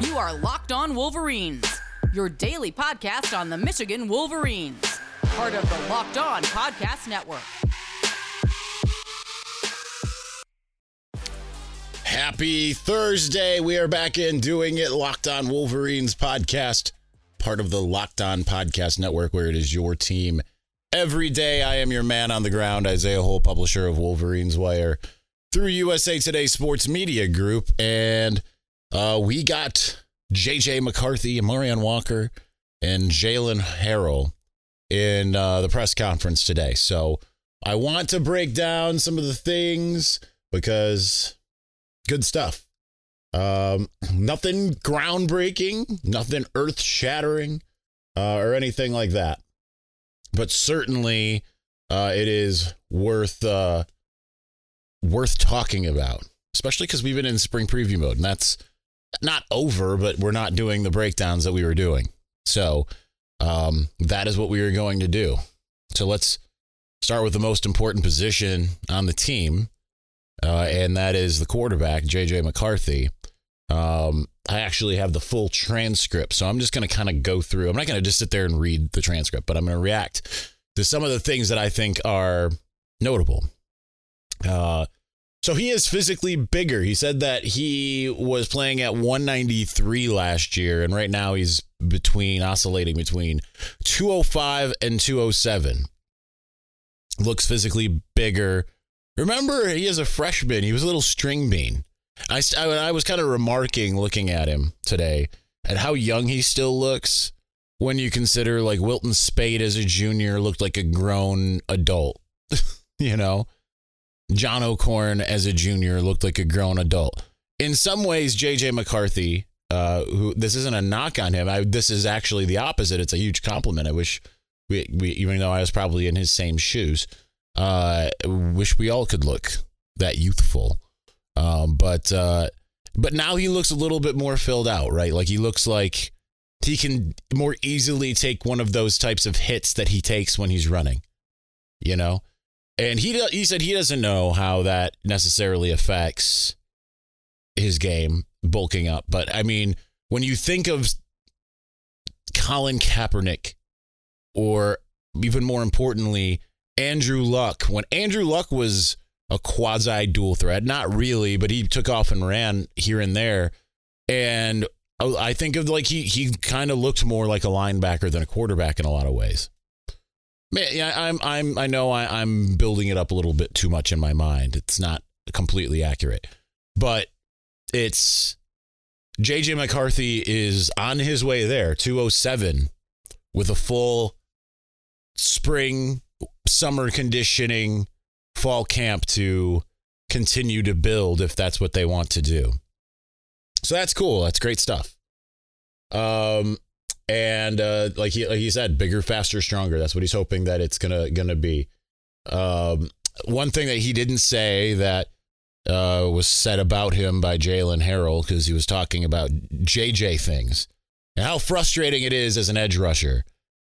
You are Locked On Wolverines, your daily podcast on the Michigan Wolverines, part of the Locked On Podcast Network. Happy Thursday. We are back in doing it. Locked On Wolverines podcast, part of the Locked On Podcast Network, where it is your team every day. I am your man on the ground, Isaiah Hole, publisher of Wolverines Wire through USA Today Sports Media Group. And uh, we got JJ McCarthy, Amorion Walker, and Jaylen Harrell in uh, the press conference today. So I want to break down some of the things because good stuff. Um, nothing groundbreaking, nothing earth shattering, uh, or anything like that. But certainly, uh, it is worth uh, worth talking about, especially because we've been in spring preview mode, and that's not over, but we're not doing the breakdowns that we were doing. So um, that is what we are going to do. So let's start with the most important position on the team, uh, and that is the quarterback, JJ McCarthy. Um, I actually have the full transcript, so I'm just going to kind of go through. I'm not going to just sit there and read the transcript, but I'm going to react to some of the things that I think are notable. Uh, so he is physically bigger. He said that he was playing at 193 last year, and right now he's between oscillating between 205 and 207. Looks physically bigger. Remember, he is a freshman. He was a little string bean. I, I, I was kind of remarking looking at him today at how young he still looks when you consider like Wilton Speight as a junior looked like a grown adult, you know? John O'Korn as a junior looked like a grown adult. In some ways, JJ McCarthy, uh, who this isn't a knock on him. I, this is actually the opposite. It's a huge compliment. I wish we, we even though I was probably in his same shoes, uh, wish we all could look that youthful. Um, but uh, but now he looks a little bit more filled out, right? Like he looks like he can more easily take one of those types of hits that he takes when he's running. You know, and he he said he doesn't know how that necessarily affects his game bulking up. But I mean, when you think of Colin Kaepernick, or even more importantly, Andrew Luck, when Andrew Luck was a quasi dual threat, not really, but he took off and ran here and there, and I think of like he he kind of looked more like a linebacker than a quarterback in a lot of ways. Yeah, I'm I'm I know I, I'm building it up a little bit too much in my mind. It's not completely accurate, but it's JJ McCarthy is on his way there, 207, with a full spring, summer conditioning, fall camp to continue to build if that's what they want to do. So that's cool. That's great stuff. Um, and uh, like he like he said, bigger, faster, stronger. That's what he's hoping that it's gonna gonna be. Um, one thing that he didn't say that uh, was said about him by Jaylen Harrell because he was talking about JJ things and how frustrating it is as an edge rusher.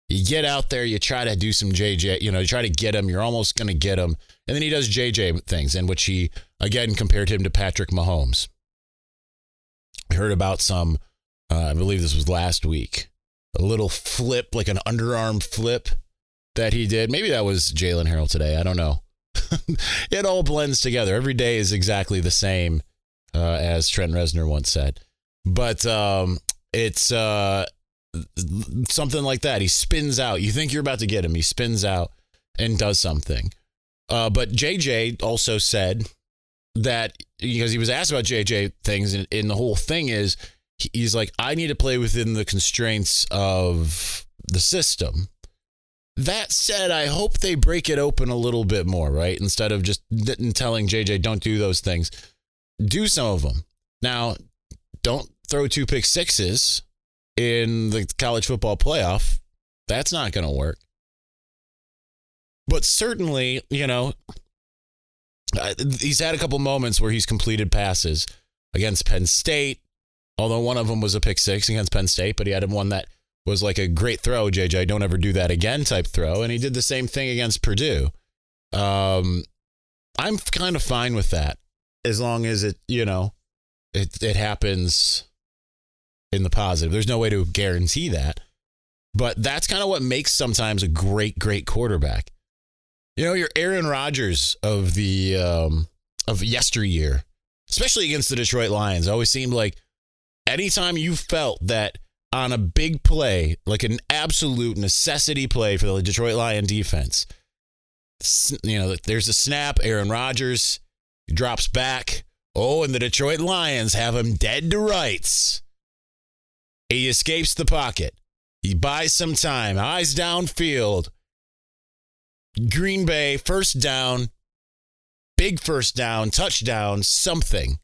You get out there, you try to do some JJ, you know, you try to get him, you're almost to get him. And then he does JJ things, in which he, again, compared him to Patrick Mahomes. I heard about some, uh, I believe this was last week, a little flip, like an underarm flip that he did. Maybe that was Jaylen Harrell today. I don't know. it all blends together. Every day is exactly the same, uh, as Trent Reznor once said. But um, it's uh, something like that. He spins out. You think you're about to get him. He spins out and does something. Uh, but JJ also said that because he was asked about JJ things, and, and the whole thing is he's like, I need to play within the constraints of the system. That said, I hope they break it open a little bit more, right? Instead of just telling JJ, don't do those things, do some of them. Now, don't throw two pick sixes in the college football playoff. That's not going to work. But certainly, you know, he's had a couple moments where he's completed passes against Penn State, although one of them was a pick six against Penn State, but he had one that was like a great throw, JJ, don't ever do that again type throw. And he did the same thing against Purdue. Um, I'm kind of fine with that as long as it, you know, it, it happens in the positive. There's no way to guarantee that. But that's kind of what makes sometimes a great, great quarterback. You know, you're Aaron Rodgers of the um, of yesteryear, especially against the Detroit Lions. Always seemed like anytime you felt that on a big play, like an absolute necessity play for the Detroit Lion defense, you know, there's a snap. Aaron Rodgers drops back. Oh, and the Detroit Lions have him dead to rights. He escapes the pocket. He buys some time, eyes downfield. Green Bay, first down, big first down, touchdown, something.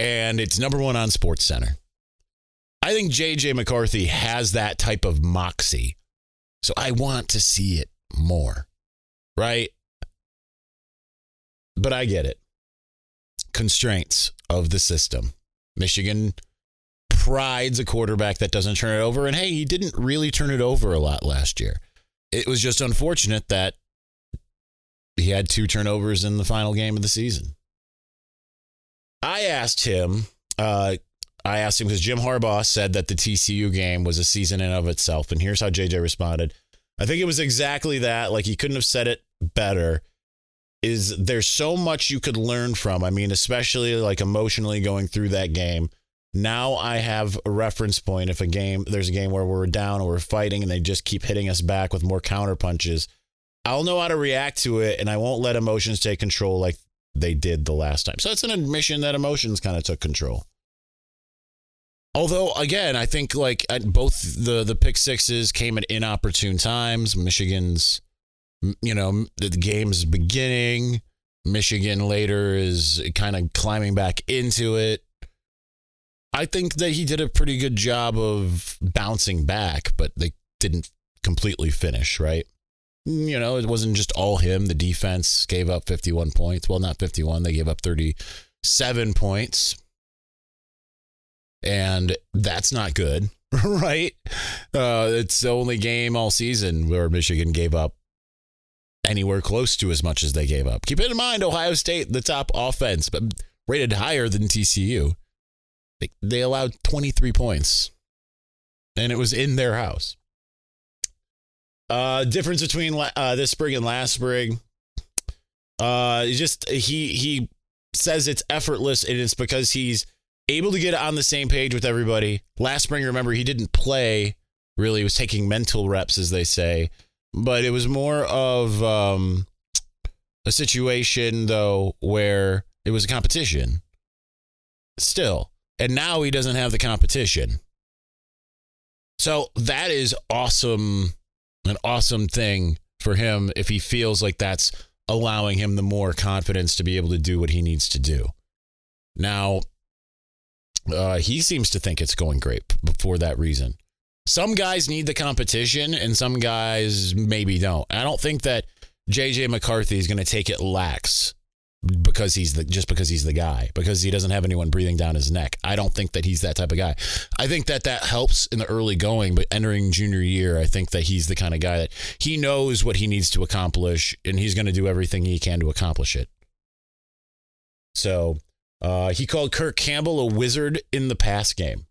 And it's number one on Sports Center. I think JJ McCarthy has that type of moxie. So I want to see it more, right? But I get it. Constraints of the system. Michigan prides a quarterback that doesn't turn it over. And hey, he didn't really turn it over a lot last year. It was just unfortunate that he had two turnovers in the final game of the season. I asked him, uh, I asked him because Jim Harbaugh said that the TCU game was a season in of itself. And here's how JJ responded. I think it was exactly that. Like he couldn't have said it better. Is there's so much you could learn from. I mean, especially like emotionally going through that game. Now I have a reference point. If a game, there's a game where we're down or we're fighting and they just keep hitting us back with more counter punches, I'll know how to react to it and I won't let emotions take control like they did the last time. So it's an admission that emotions kind of took control. Although again, I think like both the the pick sixes came at inopportune times. Michigan's, you know, the game's beginning. Michigan later is kind of climbing back into it. I think that he did a pretty good job of bouncing back, but they didn't completely finish, right? You know, it wasn't just all him. The defense gave up 51 points. Well, not 51, they gave up 37 points. And that's not good, right? Uh, it's the only game all season where Michigan gave up anywhere close to as much as they gave up. Keep in mind, Ohio State, the top offense, but rated higher than TCU. They, they allowed 23 points, and it was in their house. Uh, difference between uh, this spring and last spring. Uh, just he he says it's effortless, and it's because he's able to get on the same page with everybody. Last spring, remember, he didn't play. Really, he was taking mental reps, as they say, but it was more of um, a situation though where it was a competition. Still, and now he doesn't have the competition. So that is awesome, an awesome thing for him if he feels like that's allowing him the more confidence to be able to do what he needs to do. Now, uh, he seems to think it's going great for that reason. Some guys need the competition, and some guys maybe don't. I don't think that JJ McCarthy is going to take it lax because he's the just because he's the guy because he doesn't have anyone breathing down his neck. I don't think that he's that type of guy. I think that that helps in the early going, but entering junior year, I think that he's the kind of guy that he knows what he needs to accomplish and he's going to do everything he can to accomplish it. So, uh, he called Kirk Campbell a wizard in the pass game.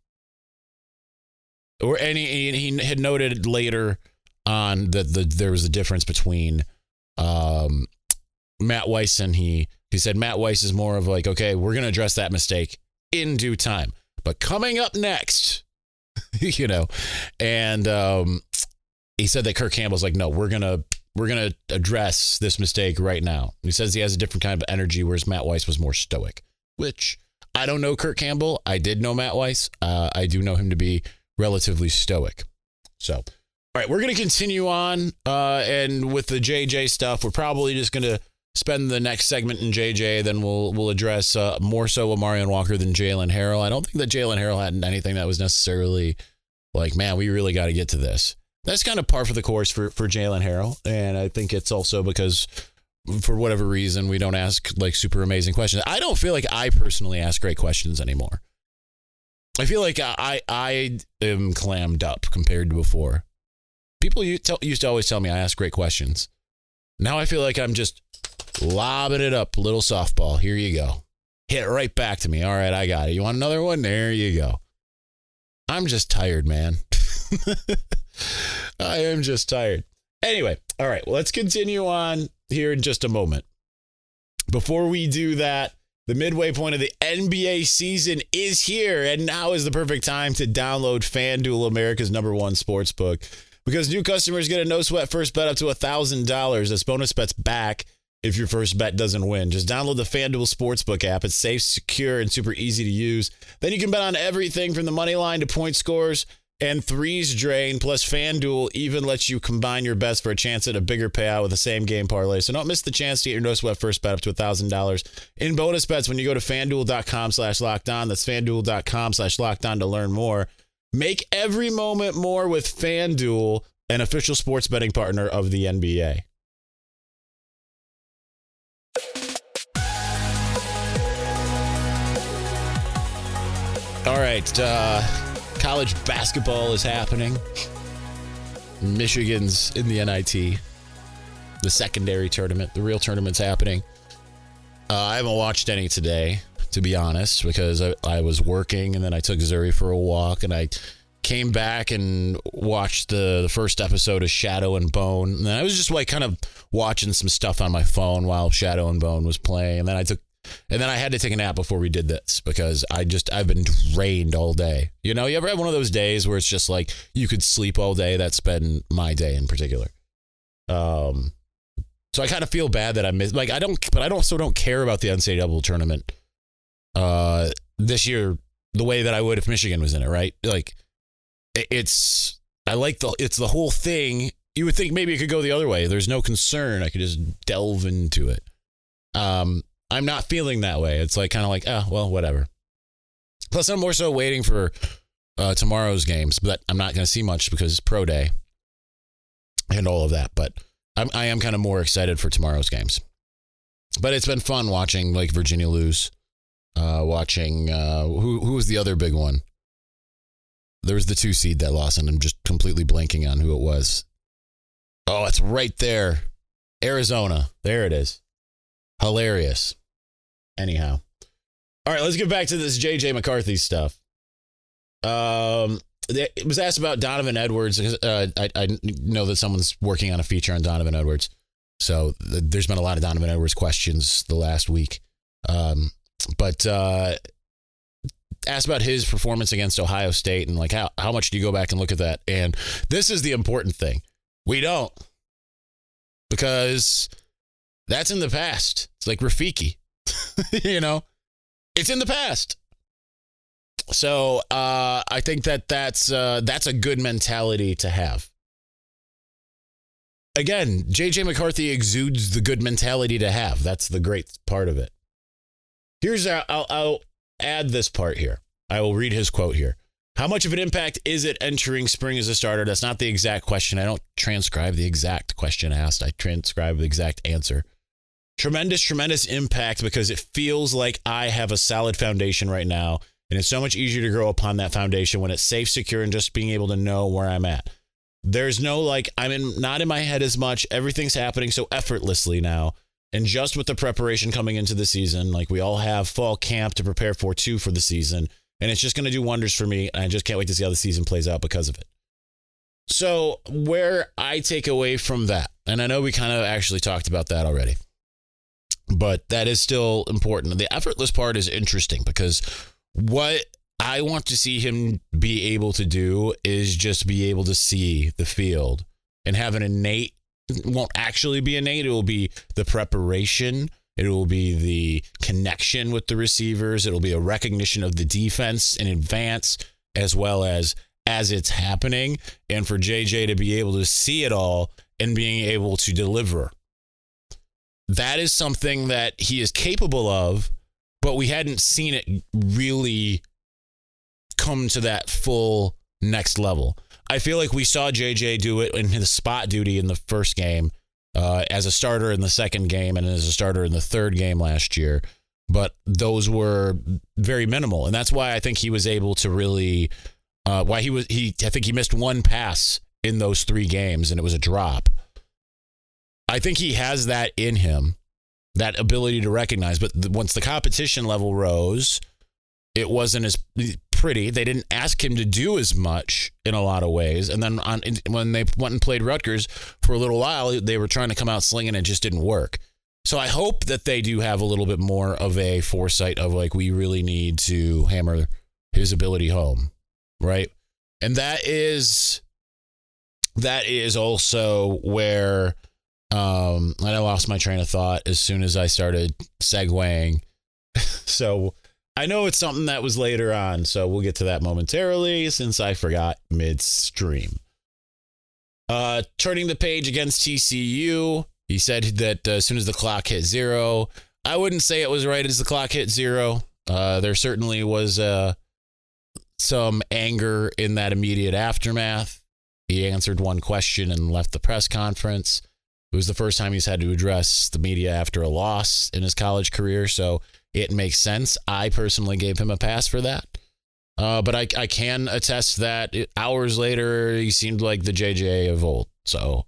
Or and he, he had noted later on that the, there was a difference between um, Matt Weiss and he he said Matt Weiss is more of like, okay, we're going to address that mistake in due time. But coming up next, you know, and um, he said that Kirk Campbell's like, no, we're gonna we're gonna address this mistake right now. He says he has a different kind of energy, whereas Matt Weiss was more stoic. Which I don't know Kirk Campbell. I did know Matt Weiss. Uh, I do know him to be relatively stoic. So, all right, we're gonna continue on, uh, and with the JJ stuff, we're probably just gonna spend the next segment in JJ. Then we'll we'll address uh, more so Amorion Walker than Jaylen Harrell. I don't think that Jaylen Harrell had anything that was necessarily like, man, we really got to get to this. That's kind of par for the course for for Jaylen Harrell, and I think it's also because for whatever reason we don't ask like super amazing questions. I don't feel like I personally ask great questions anymore. I feel like I I am clammed up compared to before. People used to always tell me I ask great questions. Now I feel like I'm just lobbing it up, little softball. Here you go. Hit it right back to me. All right, I got it. You want another one? There you go. I'm just tired, man. I am just tired. Anyway, all right, well, let's continue on here in just a moment. Before we do that, the midway point of the NBA season is here, and now is the perfect time to download FanDuel, America's number one sports book. Because new customers get a no sweat first bet up to $1,000. That's bonus bets back if your first bet doesn't win. Just download the FanDuel Sportsbook app. It's safe, secure, and super easy to use. Then you can bet on everything from the money line to point scores and threes drain. Plus, FanDuel even lets you combine your bets for a chance at a bigger payout with the same game parlay. So don't miss the chance to get your no sweat first bet up to $1,000 in bonus bets when you go to fanduel.com slash locked on. That's fanduel.com slash locked on to learn more. Make every moment more with FanDuel, an official sports betting partner of the NBA. All right. Uh, college basketball is happening. Michigan's in the NIT, the secondary tournament. The real tournament's happening. Uh, I haven't watched any today, to be honest, because I, I was working and then I took Zuri for a walk and I came back and watched the, the first episode of Shadow and Bone. And I was just like kind of watching some stuff on my phone while Shadow and Bone was playing. And then I took and then I had to take a nap before we did this because I just I've been drained all day. You know, you ever have one of those days where it's just like you could sleep all day? That's been my day in particular. Um, so I kind of feel bad that I missed. Like I don't, but I don't also don't care about the NCAA tournament. Uh, this year the way that I would if Michigan was in it, right? Like it's I like the it's the whole thing. You would think maybe it could go the other way. There's no concern. I could just delve into it. Um, I'm not feeling that way. It's like kind of like, oh, well, whatever. Plus, I'm more so waiting for uh, tomorrow's games, but I'm not going to see much because it's pro day and all of that. But I'm, I am kind of more excited for tomorrow's games. But it's been fun watching like Virginia lose. Uh, watching uh, who who was the other big one? There was the two seed that lost, and I'm just completely blanking on who it was. Oh, it's right there, Arizona. There it is. Hilarious. Anyhow. All right, let's get back to this JJ McCarthy stuff. Um, it was asked about Donovan Edwards. Uh, I, I know that someone's working on a feature on Donovan Edwards. So th- there's been a lot of Donovan Edwards questions the last week. Um, but uh, asked about his performance against Ohio State and like how, how much do you go back and look at that? And this is the important thing. We don't. Because that's in the past. It's like Rafiki. you know, it's in the past. So uh, I think that that's uh, that's a good mentality to have. Again, JJ McCarthy exudes the good mentality to have. That's the great part of it. Here's our, I'll, I'll add this part here. I will read his quote here. How much of an impact is it entering spring as a starter? That's not the exact question. I don't transcribe the exact question asked. I transcribe the exact answer tremendous, tremendous impact because it feels like I have a solid foundation right now. And it's so much easier to grow upon that foundation when it's safe, secure, and just being able to know where I'm at. There's no like, I'm in, not in my head as much. Everything's happening so effortlessly now. And just with the preparation coming into the season, like we all have fall camp to prepare for too for the season. And it's just going to do wonders for me. And I just can't wait to see how the season plays out because of it. So, where I take away from that, and I know we kind of actually talked about that already but that is still important. The effortless part is interesting because what I want to see him be able to do is just be able to see the field and have an innate won't actually be innate. It will be the preparation. It will be the connection with the receivers. It'll be a recognition of the defense in advance as well as as it's happening. And for JJ to be able to see it all and being able to deliver that is something that he is capable of, but we hadn't seen it really come to that full next level. I feel like we saw JJ do it in his spot duty in the first game, uh, as a starter in the second game, and as a starter in the third game last year. But those were very minimal, and that's why I think he was able to really. Uh, why he was he? I think he missed one pass in those three games, and it was a drop. I think he has that in him, that ability to recognize. But once the competition level rose, it wasn't as pretty. They didn't ask him to do as much in a lot of ways. And then on when they went and played Rutgers for a little while, they were trying to come out slinging and it just didn't work. So I hope that they do have a little bit more of a foresight of like we really need to hammer his ability home, right? And that is that is also where um and I lost my train of thought as soon as I started segueing. so I know it's something that was later on, so we'll get to that momentarily since I forgot midstream. Uh, turning the page against TCU, he said that uh, as soon as the clock hit zero, I wouldn't say it was right as the clock hit zero. Uh, there certainly was uh, some anger in that immediate aftermath. He answered one question and left the press conference. It was the first time he's had to address the media after a loss in his college career, so it makes sense. I personally gave him a pass for that. Uh, but I, I can attest that hours later, he seemed like the JJ of old. So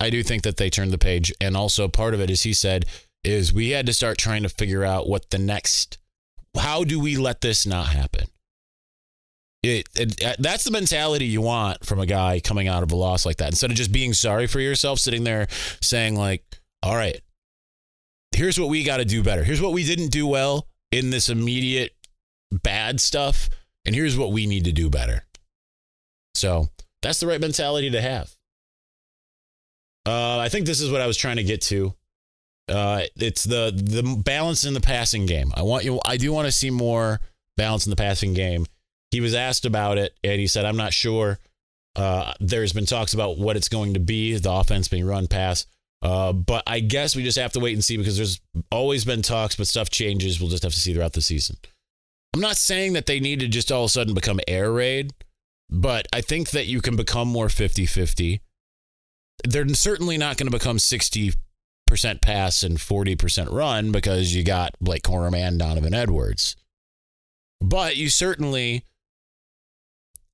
I do think that they turned the page. And also, part of it, as he said, is we had to start trying to figure out what the next, how do we let this not happen? It, it, uh, that's the mentality you want from a guy coming out of a loss like that. Instead of just being sorry for yourself, sitting there saying, like, all right, here's what we got to do better. Here's what we didn't do well in this immediate bad stuff. And here's what we need to do better. So that's the right mentality to have. Uh, I think this is what I was trying to get to. Uh, it's the the balance in the passing game. I want you. I do want to see more balance in the passing game. He was asked about it, and he said, "I'm not sure." Uh, there's been talks about what it's going to be. The offense being run pass. Uh, but I guess we just have to wait and see because there's always been talks, but stuff changes. We'll just have to see throughout the season. I'm not saying that they need to just all of a sudden become air raid, but I think that you can become more 50 50. They're certainly not going to become 60% pass and 40% run because you got Blake Corum and Donovan Edwards. But you certainly.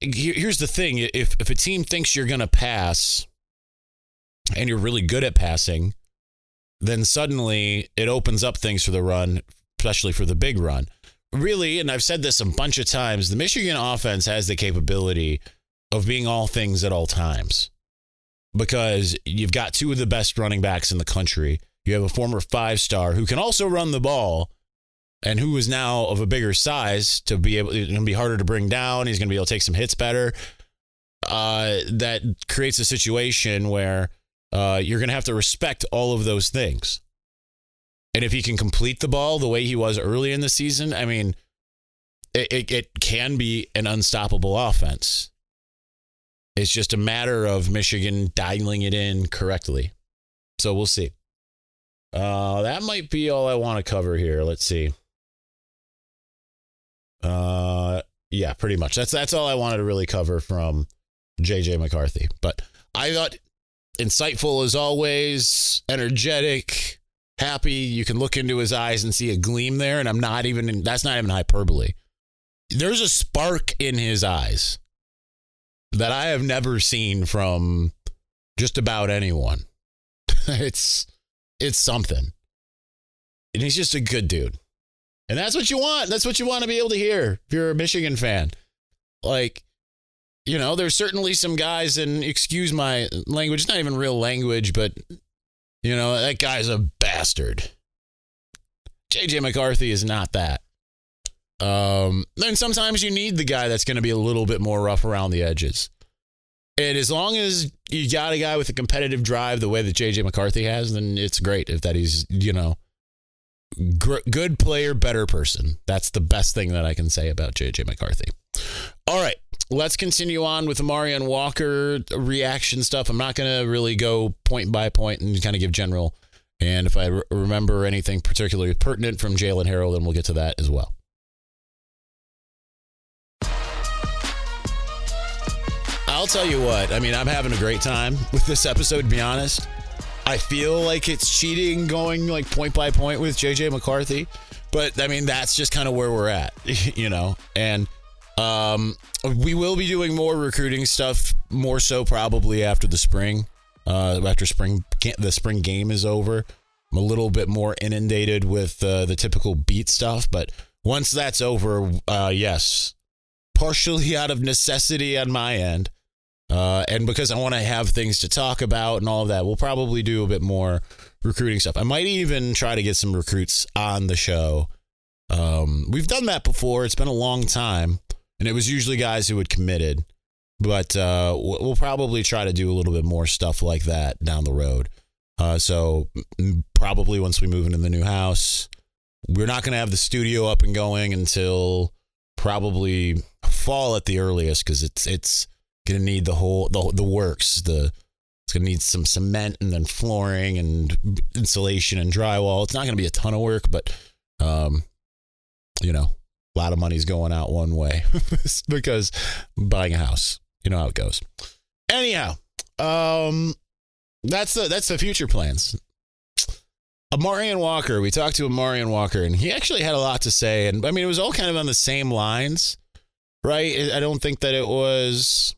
Here's the thing if, if a team thinks you're going to pass and you're really good at passing, then suddenly it opens up things for the run, especially for the big run. Really, and I've said this a bunch of times, the Michigan offense has the capability of being all things at all times because you've got two of the best running backs in the country. You have a former five star who can also run the ball and who is now of a bigger size to be able, it's going to be harder to bring down. He's going to be able to take some hits better. Uh, that creates a situation where uh, you're going to have to respect all of those things. And if he can complete the ball the way he was early in the season, I mean, it, it, it can be an unstoppable offense. It's just a matter of Michigan dialing it in correctly. So we'll see. Uh, that might be all I want to cover here. Let's see. Uh, yeah, pretty much. That's that's all I wanted to really cover from JJ McCarthy. But I thought insightful as always, energetic, happy. You can look into his eyes and see a gleam there. And I'm not even, that's not even hyperbole. There's a spark in his eyes that I have never seen from just about anyone. it's, it's something. And he's just a good dude. And that's what you want. That's what you want to be able to hear if you're a Michigan fan. Like, you know, there's certainly some guys, and excuse my language, not even real language, but, you know, that guy's a bastard. JJ McCarthy is not that. Um, then sometimes you need the guy that's going to be a little bit more rough around the edges. And as long as you got a guy with a competitive drive the way that JJ McCarthy has, then it's great if that he's, you know, gr- good player, better person. That's the best thing that I can say about JJ McCarthy. All right let's continue on with the Amorion Walker reaction stuff. I'm not going to really go point by point and kind of give general. And if I re- remember anything particularly pertinent from Jaylen Harrell, then we'll get to that as well. I'll tell you what, I mean, I'm having a great time with this episode, to be honest. I feel like it's cheating going like point by point with JJ McCarthy, but I mean, that's just kind of where we're at, you know? And um, we will be doing more recruiting stuff, more so probably after the spring. Uh, after spring, the spring game is over. I'm a little bit more inundated with uh, the typical beat stuff, but once that's over, uh, yes, partially out of necessity on my end. Uh, and because I want to have things to talk about and all of that, we'll probably do a bit more recruiting stuff. I might even try to get some recruits on the show. Um, we've done that before. It's been a long time, and it was usually guys who had committed. But uh, we'll probably try to do a little bit more stuff like that down the road. Uh, so probably once we move into the new house, we're not going to have the studio up and going until probably fall at the earliest because it's it's to need the whole the the works the it's to need some cement and then flooring and insulation and drywall. It's not to be a ton of work, but um, you know, a lot of money's going out one way because buying a house. You know how it goes. Anyhow, um, that's the that's the future plans. Amorion Walker, we talked to Amorion Walker, and he actually had a lot to say, and I mean, it was all kind of on the same lines, right? I don't think that it was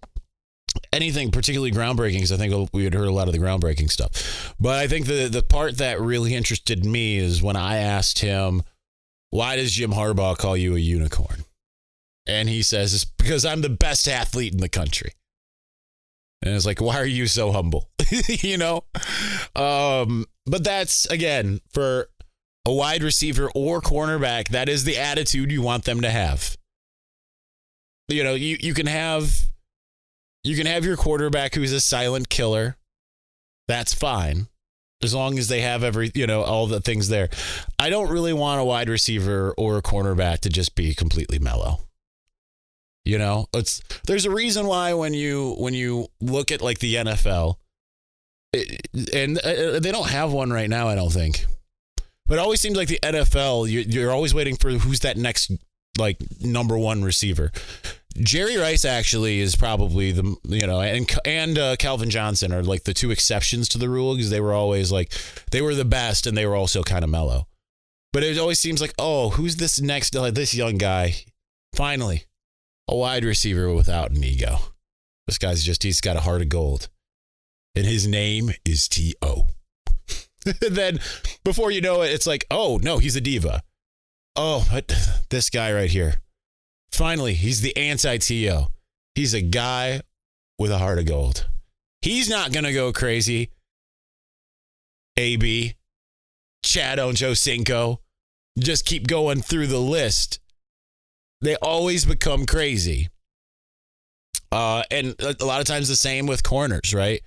anything particularly groundbreaking because I think we had heard a lot of the groundbreaking stuff. But I think the the part that really interested me is when I asked him, "Why does Jim Harbaugh call you a unicorn?" And he says, "It's because I'm the best athlete in the country." And it's like, why are you so humble? you know? Um, but that's again for a wide receiver or cornerback, that is the attitude you want them to have. You know, you, you can have you can have your quarterback who's a silent killer. That's fine. As long as they have every, you know, all the things there. I don't really want a wide receiver or a cornerback to just be completely mellow. You know, it's there's a reason why when you when you look at like the NFL, it, and uh, they don't have one right now, I don't think. But it always seems like the NFL, you're, you're always waiting for who's that next like number one receiver. Jerry Rice actually is probably the you know and and uh, Calvin Johnson are like the two exceptions to the rule because they were always like they were the best and they were also kind of mellow. But it always seems like oh who's this next like this young guy? Finally, a wide receiver without an ego. This guy's just, he's got a heart of gold. And his name is T.O. then before you know it, it's like, oh, no, he's a diva. Oh, this guy right here. Finally, he's the anti T.O. He's a guy with a heart of gold. He's not going to go crazy. AB, Chad Cinco, just keep going through the list they always become crazy. Uh, and a lot of times the same with corners, right?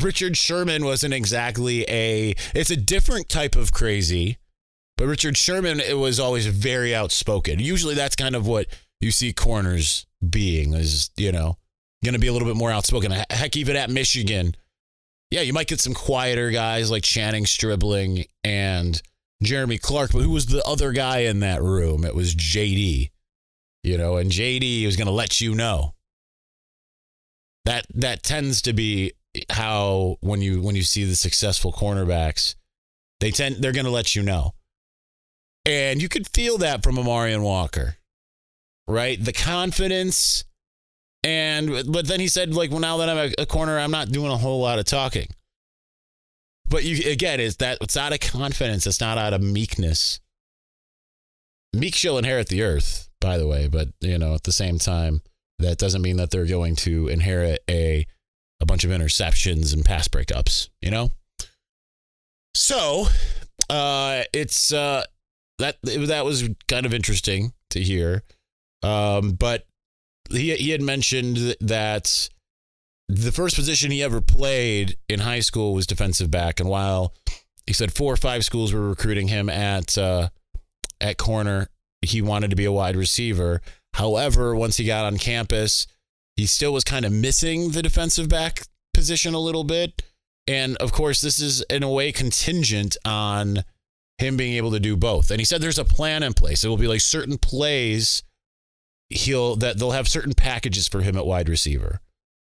Richard Sherman wasn't exactly a, it's a different type of crazy, but Richard Sherman, it was always very outspoken. Usually that's kind of what you see corners being is, you know, going to be a little bit more outspoken. Heck, even at Michigan, yeah, you might get some quieter guys like Channing Stribling and Jeremy Clark, but who was the other guy in that room? It was JD. You know, and JD was going to let you know. That that tends to be how when you when you see the successful cornerbacks, they tend they're going to let you know. And you could feel that from Amorion Walker. Right? The confidence and but then he said like well now that I'm a, a corner I'm not doing a whole lot of talking. But you again, is that it's out of confidence. It's not out of meekness. Meek shall inherit the earth, by the way, but you know, at the same time, that doesn't mean that they're going to inherit a a bunch of interceptions and pass breakups, you know? So, uh it's uh that that was kind of interesting to hear. Um but he he had mentioned that the first position he ever played in high school was defensive back, and while he said four or five schools were recruiting him at uh, at corner, he wanted to be a wide receiver. However, once he got on campus, he still was kind of missing the defensive back position a little bit. And of course, this is in a way contingent on him being able to do both. And he said there's a plan in place. It will be like certain plays he'll that they'll have certain packages for him at wide receiver.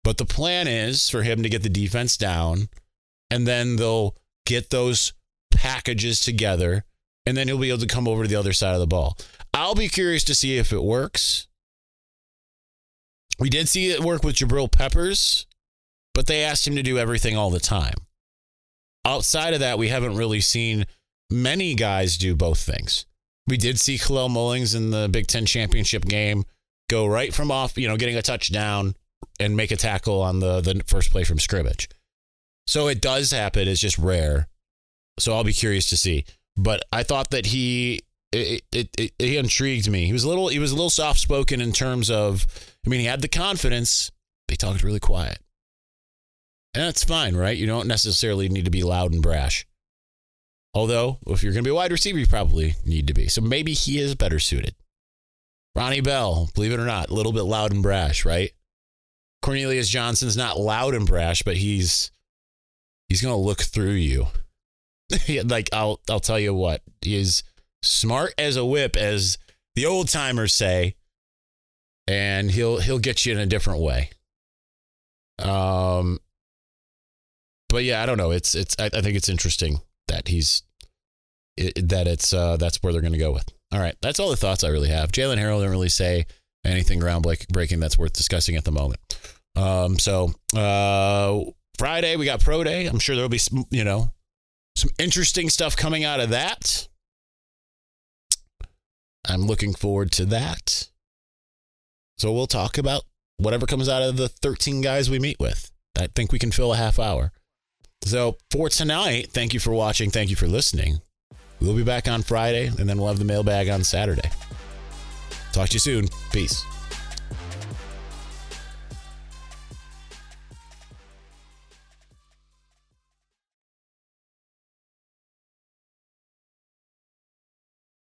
But the plan is for him to get the defense down, and then they'll get those packages together, and then he'll be able to come over to the other side of the ball. I'll be curious to see if it works. We did see it work with Jabril Peppers, but they asked him to do everything all the time. Outside of that, we haven't really seen many guys do both things. We did see Kalel Mullings in the Big Ten championship game go right from off, you know, getting a touchdown and make a tackle on the the first play from scrimmage. So it does happen. It's just rare. So I'll be curious to see. But I thought that he it, it, it, he intrigued me. He was a little he was a little soft spoken in terms of I mean he had the confidence. They talked really quiet. And that's fine, right? You don't necessarily need to be loud and brash. Although, if you're going to be a wide receiver, you probably need to be. So maybe he is better suited. Ronnie Bell, believe it or not, a little bit loud and brash, right? Cornelius Johnson's not loud and brash, but he's he's going to look through you. like I'll I'll tell you what, he is smart as a whip as the old timers say, and he'll he'll get you in a different way. Um but yeah, I don't know. It's it's I, I think it's interesting that he's it, that it's uh that's where they're going to go with. All right, that's all the thoughts I really have. Jaylen Harrell didn't really say anything groundbreaking that's worth discussing at the moment. Um, so uh, Friday we got pro day. I'm sure there'll be some, you know some interesting stuff coming out of that. I'm looking forward to that. So we'll talk about whatever comes out of the 13 guys we meet with. I think we can fill a half hour. So for tonight, thank you for watching. Thank you for listening. We'll be back on Friday and then we'll have the mailbag on Saturday. Talk to you soon. Peace.